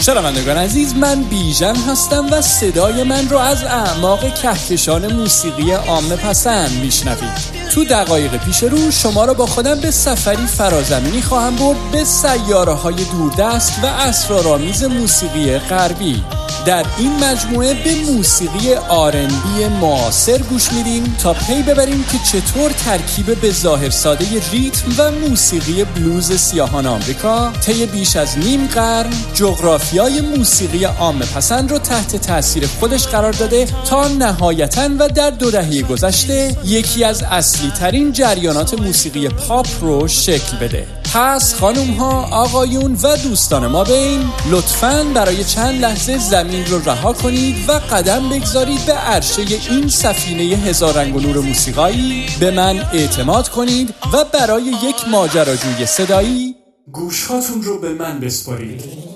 شنوندگان عزیز من بیژن هستم و صدای من رو از اعماق کهکشان موسیقی عامه پسند میشنوید. تو دقایق پیش رو شما را با خودم به سفری فرازمینی خواهم برد به سیاره های دوردست و اسرارآمیز موسیقی غربی. در این مجموعه به موسیقی آرنبی معاصر گوش میدیم تا پی ببریم که چطور ترکیب به ظاهر ساده ریتم و موسیقی بلوز سیاهان آمریکا طی بیش از نیم قرن جغرافیای موسیقی عامه پسند رو تحت تاثیر خودش قرار داده تا نهایتا و در دو دهه گذشته یکی از اصلی ترین جریانات موسیقی پاپ رو شکل بده. پس خانوم ها آقایون و دوستان ما بین لطفا برای چند لحظه زمین رو رها کنید و قدم بگذارید به عرشه این سفینه هزار رنگ و نور موسیقایی. به من اعتماد کنید و برای یک ماجراجوی صدایی گوشهاتون رو به من بسپارید.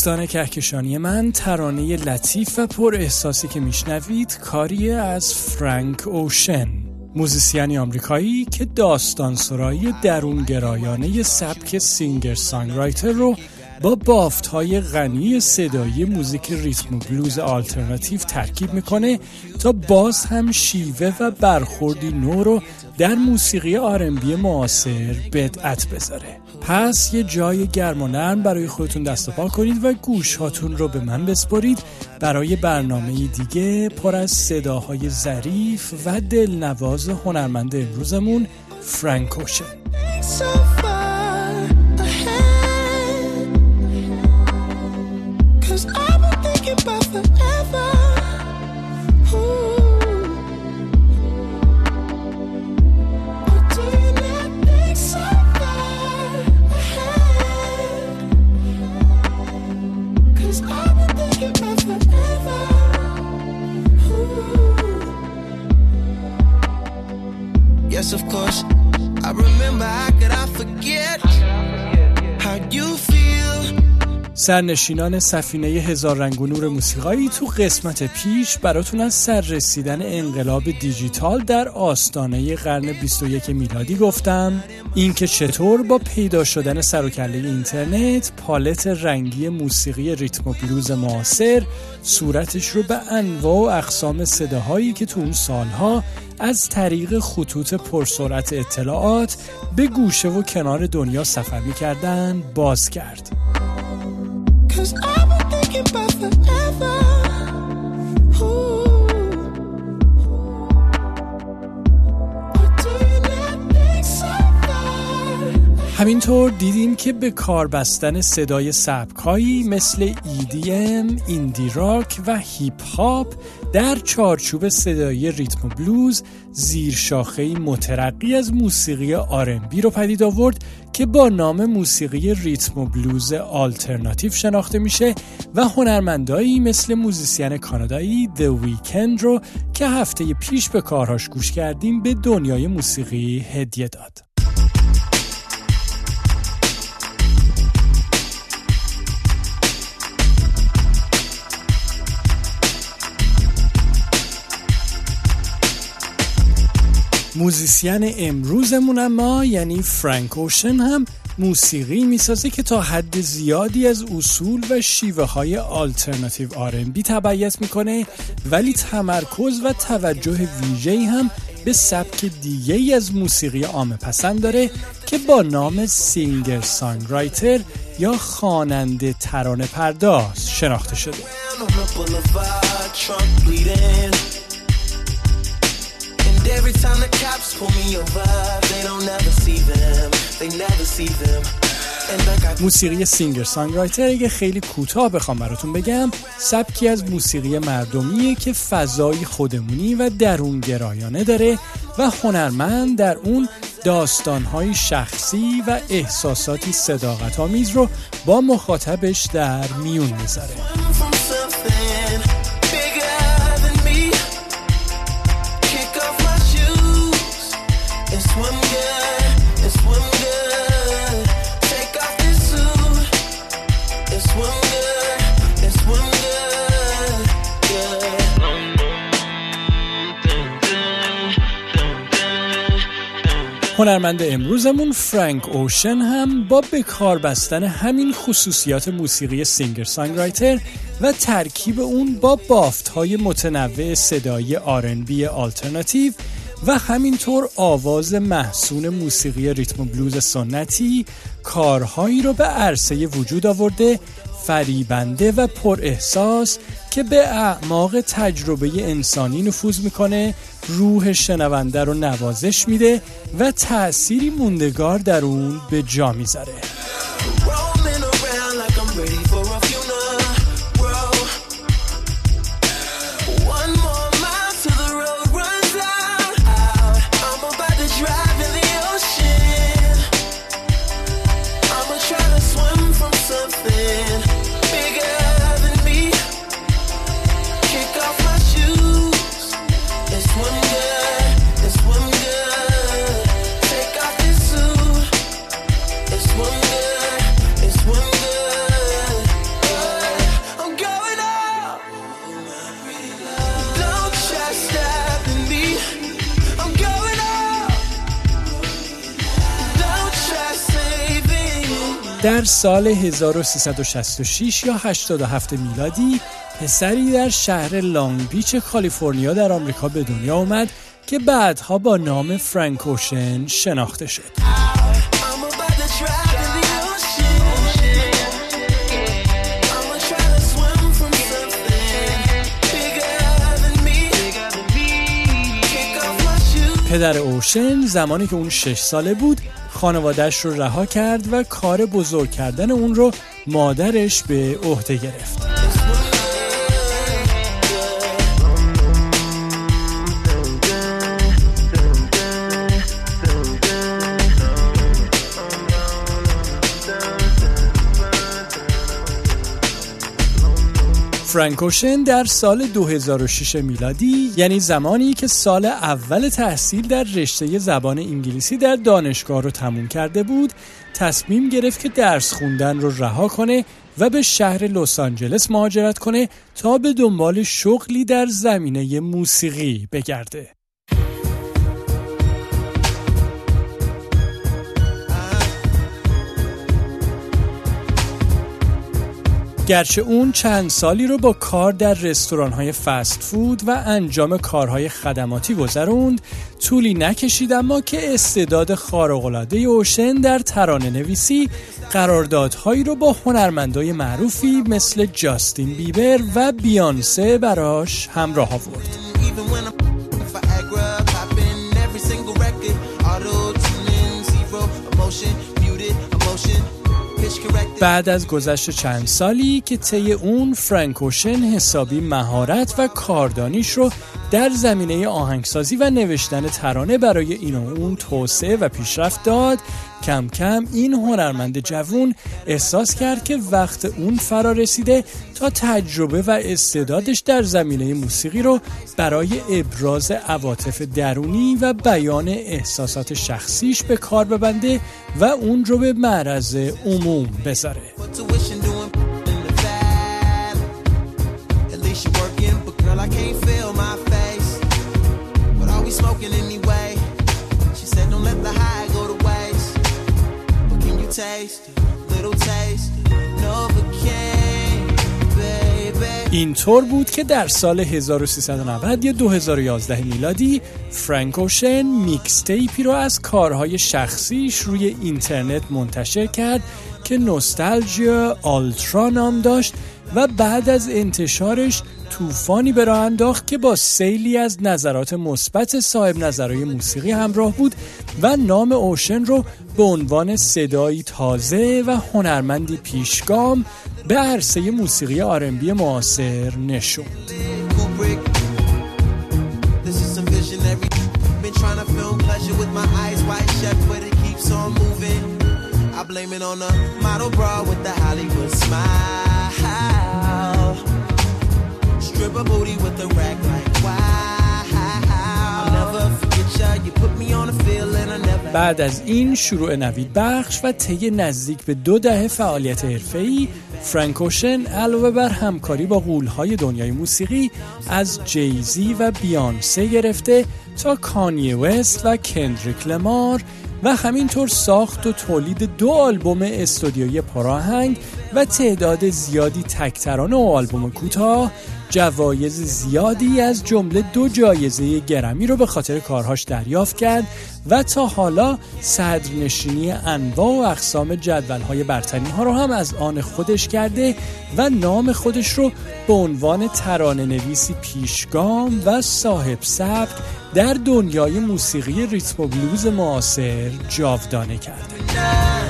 دوستان کهکشانی من ترانه لطیف و پر احساسی که میشنوید کاری از فرانک اوشن. موزیسینی آمریکایی که داستان سرایی درون گرایانه سبک singer songwriter رو با بافت های غنی صدایی موزیک ریتم و بلوز آلترناتیو ترکیب می‌کنه تا باز هم شیوه و برخوردی نو رو در موسیقی R&B معاصر بدعت بذاره. پس یه جای گرم و نرم برای خودتون دست و پا کنید و گوش هاتون رو به من بسپرید. برای برنامه دیگه پر از صداهای ظریف و دلنواز هنرمند امروزمون فرانکوشن سرنشینان سفینه هزار رنگ و نور موسیقایی تو قسمت پیش براتون از سر رسیدن انقلاب دیجیتال در آستانه قرن 21 میلادی گفتم اینکه چطور با پیدا شدن سر و اینترنت پالت رنگی موسیقی ریتم و بلوز معاصر صورتش رو به انواع و اقسام صداهایی که تو اون سالها از طریق خطوط پرسرعت اطلاعات به گوشه و کنار دنیا سفر می‌کردن باز کرد. Cause I've been thinking about the همینطور دیدیم که به کار بستن صدای سبکایی مثل EDM، ایندی راک و هیپ هاپ در چارچوب صدای ریتم و بلوز زیر شاخه مترقی از موسیقی آرنبی رو پدید آورد که با نام موسیقی ریتم و بلوز آلترناتیو شناخته میشه و هنرمندایی مثل موزیسین کانادایی The Weeknd رو که هفته پیش به کارهاش گوش کردیم به دنیای موسیقی هدیه داد. موزیسین امروزمون اما یعنی فرانک اوشن هم موسیقی می‌سازه که تا حد زیادی از اصول و شیوه های آلترناتیو R&B تبعیت می‌کنه ولی تمرکز و توجه ویژه‌ای هم به سبک دیگه ای از موسیقی عامه پسند داره که با نام singer songwriter یا خواننده ترانه پرداز شناخته شده. Every time the cops pull me over, they don't ever see them. They never see them. موسیقی سینگر سانگرایتر اگه خیلی کوتاه بخوام براتون بگم سبکی از موسیقی مردمیه که فضایی خودمونی و درون گرایانه داره و هنرمند در اون داستانهای شخصی و احساساتی صداقت آمیز رو با مخاطبش در میون می‌ذاره هنرمند امروزمون فرانک اوشن هم با بکار بستن همین خصوصیات موسیقی سینگر سانگرایتر و ترکیب اون با بافت های متنوع صدایی آرنبی آلترناتیو و همینطور آواز محسون موسیقی ریتم بلوز سنتی کارهایی رو به عرصه وجود آورده فریبنده و پر احساس که به اعماق تجربه انسانی نفوذ می‌کنه روح شنونده رو نوازش میده و تأثیری موندگار در اون به جا می‌ذاره. در سال 1366 یا 87 میلادی پسری در شهر لانگ بیچ کالیفرنیا در آمریکا به دنیا آمد که بعدها با نام فرانک اوشن شناخته شد. پدر اوشن زمانی که اون 6 ساله بود خانوادهش رو رها کرد و کار بزرگ کردن اون رو مادرش به عهده گرفت. فرانکوشن در سال 2006 میلادی یعنی زمانی که سال اول تحصیل در رشته زبان انگلیسی در دانشگاه رو تموم کرده بود تصمیم گرفت که درس خوندن رو رها کنه و به شهر لس آنجلس مهاجرت کنه تا به دنبال شغلی در زمینه موسیقی بگرده. گرچه اون چند سالی رو با کار در رستوران های فست فود و انجام کارهای خدماتی گذروند طولی نکشید اما که استعداد خارق‌العاده اوشن در ترانه نویسی قراردادهایی رو با هنرمندای معروفی مثل جاستین بیبر و بیانسه براش همراه آورد. بعد از گذشت چند سالی که طی اون فرانکوشن حسابی مهارت و کاردانیش رو در زمینه آهنگسازی و نوشتن ترانه برای این و اون توسعه و پیشرفت داد کم کم این هنرمند جوون احساس کرد که وقت اون فرا رسیده تا تجربه و استعدادش در زمینه موسیقی رو برای ابراز عواطف درونی و بیان احساسات شخصیش به کار ببنده و اون رو به معرض عموم بذاره. اینطور بود که در سال 1390 یا 2011 میلادی فرانک اوشن mixtape ی رو از کارهای شخصیش روی اینترنت منتشر کرد که Nostalgia Ultra نام داشت و بعد از انتشارش طوفانی به راه انداخت که با سیلی از نظرات مثبت صاحب نظرهای موسیقی همراه بود و نام اوشن رو به عنوان صدایی تازه و هنرمندی پیشگام به عرصه موسیقی آرنبی معاصر نشوند. بعد از این شروع نوید بخش و طی نزدیک به دو دهه فعالیت حرفه‌ای فرانکوشن علاوه بر همکاری با غولهای دنیای موسیقی از جیزی و بیانسه گرفته تا کانی وست و کندریک لمار و همینطور ساخت و تولید دو آلبوم استودیویی پراهنگ و تعداد زیادی تکتران و آلبوم کوتاه جوایز زیادی از جمله دو جایزه گرمی رو به خاطر کارهاش دریافت کرد و تا حالا صدرنشینی انواع و اقسام جدولهای برتنی ها رو هم از آن خودش کرده و نام خودش رو به عنوان ترانه نویسی پیشگام و صاحب سبک در دنیای موسیقی ریتم و بلوز معاصر جاودانه کرده.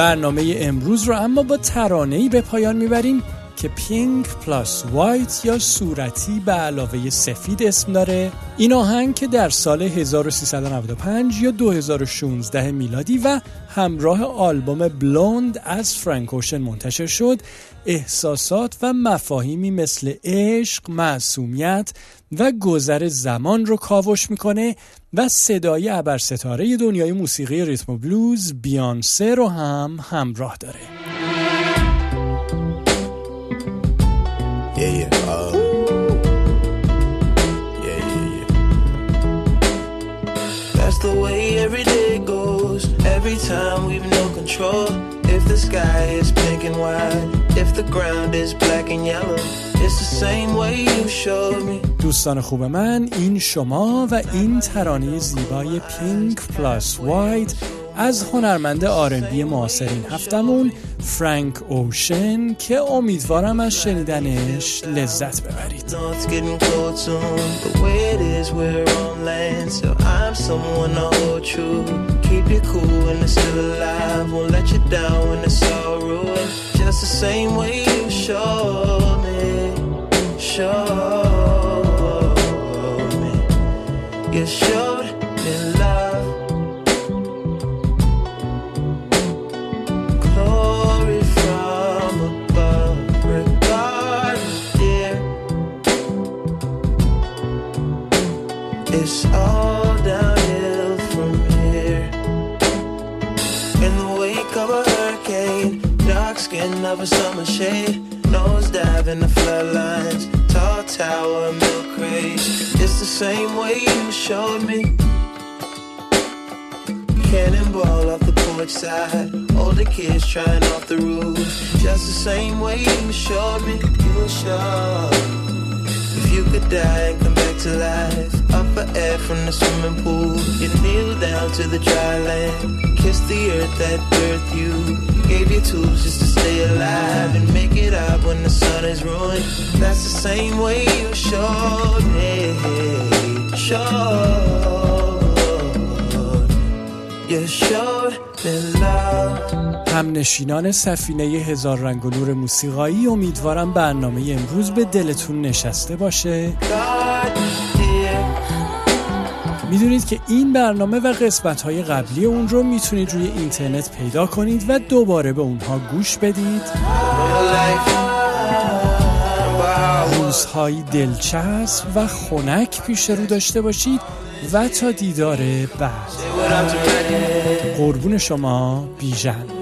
برنامه امروز رو اما با ترانه‌ای به پایان می‌بریم. که Pink Plus White یا صورتی به علاوه سفید اسم داره این آهنگ که در سال 1395 یا 2016 میلادی و همراه آلبوم Blonde از فرانک اوشن منتشر شد احساسات و مفاهیمی مثل عشق، معصومیت و گذر زمان رو کاوش می‌کنه و صدای ابرستاره دنیای موسیقی ریتم و بلوز بیانسه رو هم همراه داره. control. If the sky is pink and white, if the ground is black and yellow, it's the same way you showed me. دوستان خوب من این شما و این ترانه زیبای پینک پلاس وایت از هنرمند R&B معاصر این هفتمون فرانک اوشن که امیدوارم از شنیدنش لذت ببرید. Of a summer shade. Nose dive in the floodlines. Tall tower, milk crate. It's the same way you showed me. Cannonball off the porch side. Older kids trying off the roof. Just the same way you showed me. You were sure. If you could die and come back to life. Up for air from the swimming pool. You kneel down to the dry land. Kiss the earth that birthed you gave you tools just to stay alive and make it up when the sun is ruined. That's the same way you showed me. Showed. You showed love. هم نشینان سفینه هزار رنگ و نور موسیقایی امیدوارم برنامه امروز به دلتون نشسته باشه. می‌دونید که این برنامه و قسمت های قبلی اون رو می‌تونید روی اینترنت پیدا کنید و دوباره به اونها گوش بدید. روزهای دلچسب و خنک پیش رو داشته باشید و تا دیدار بعد. قربون شما بیژن.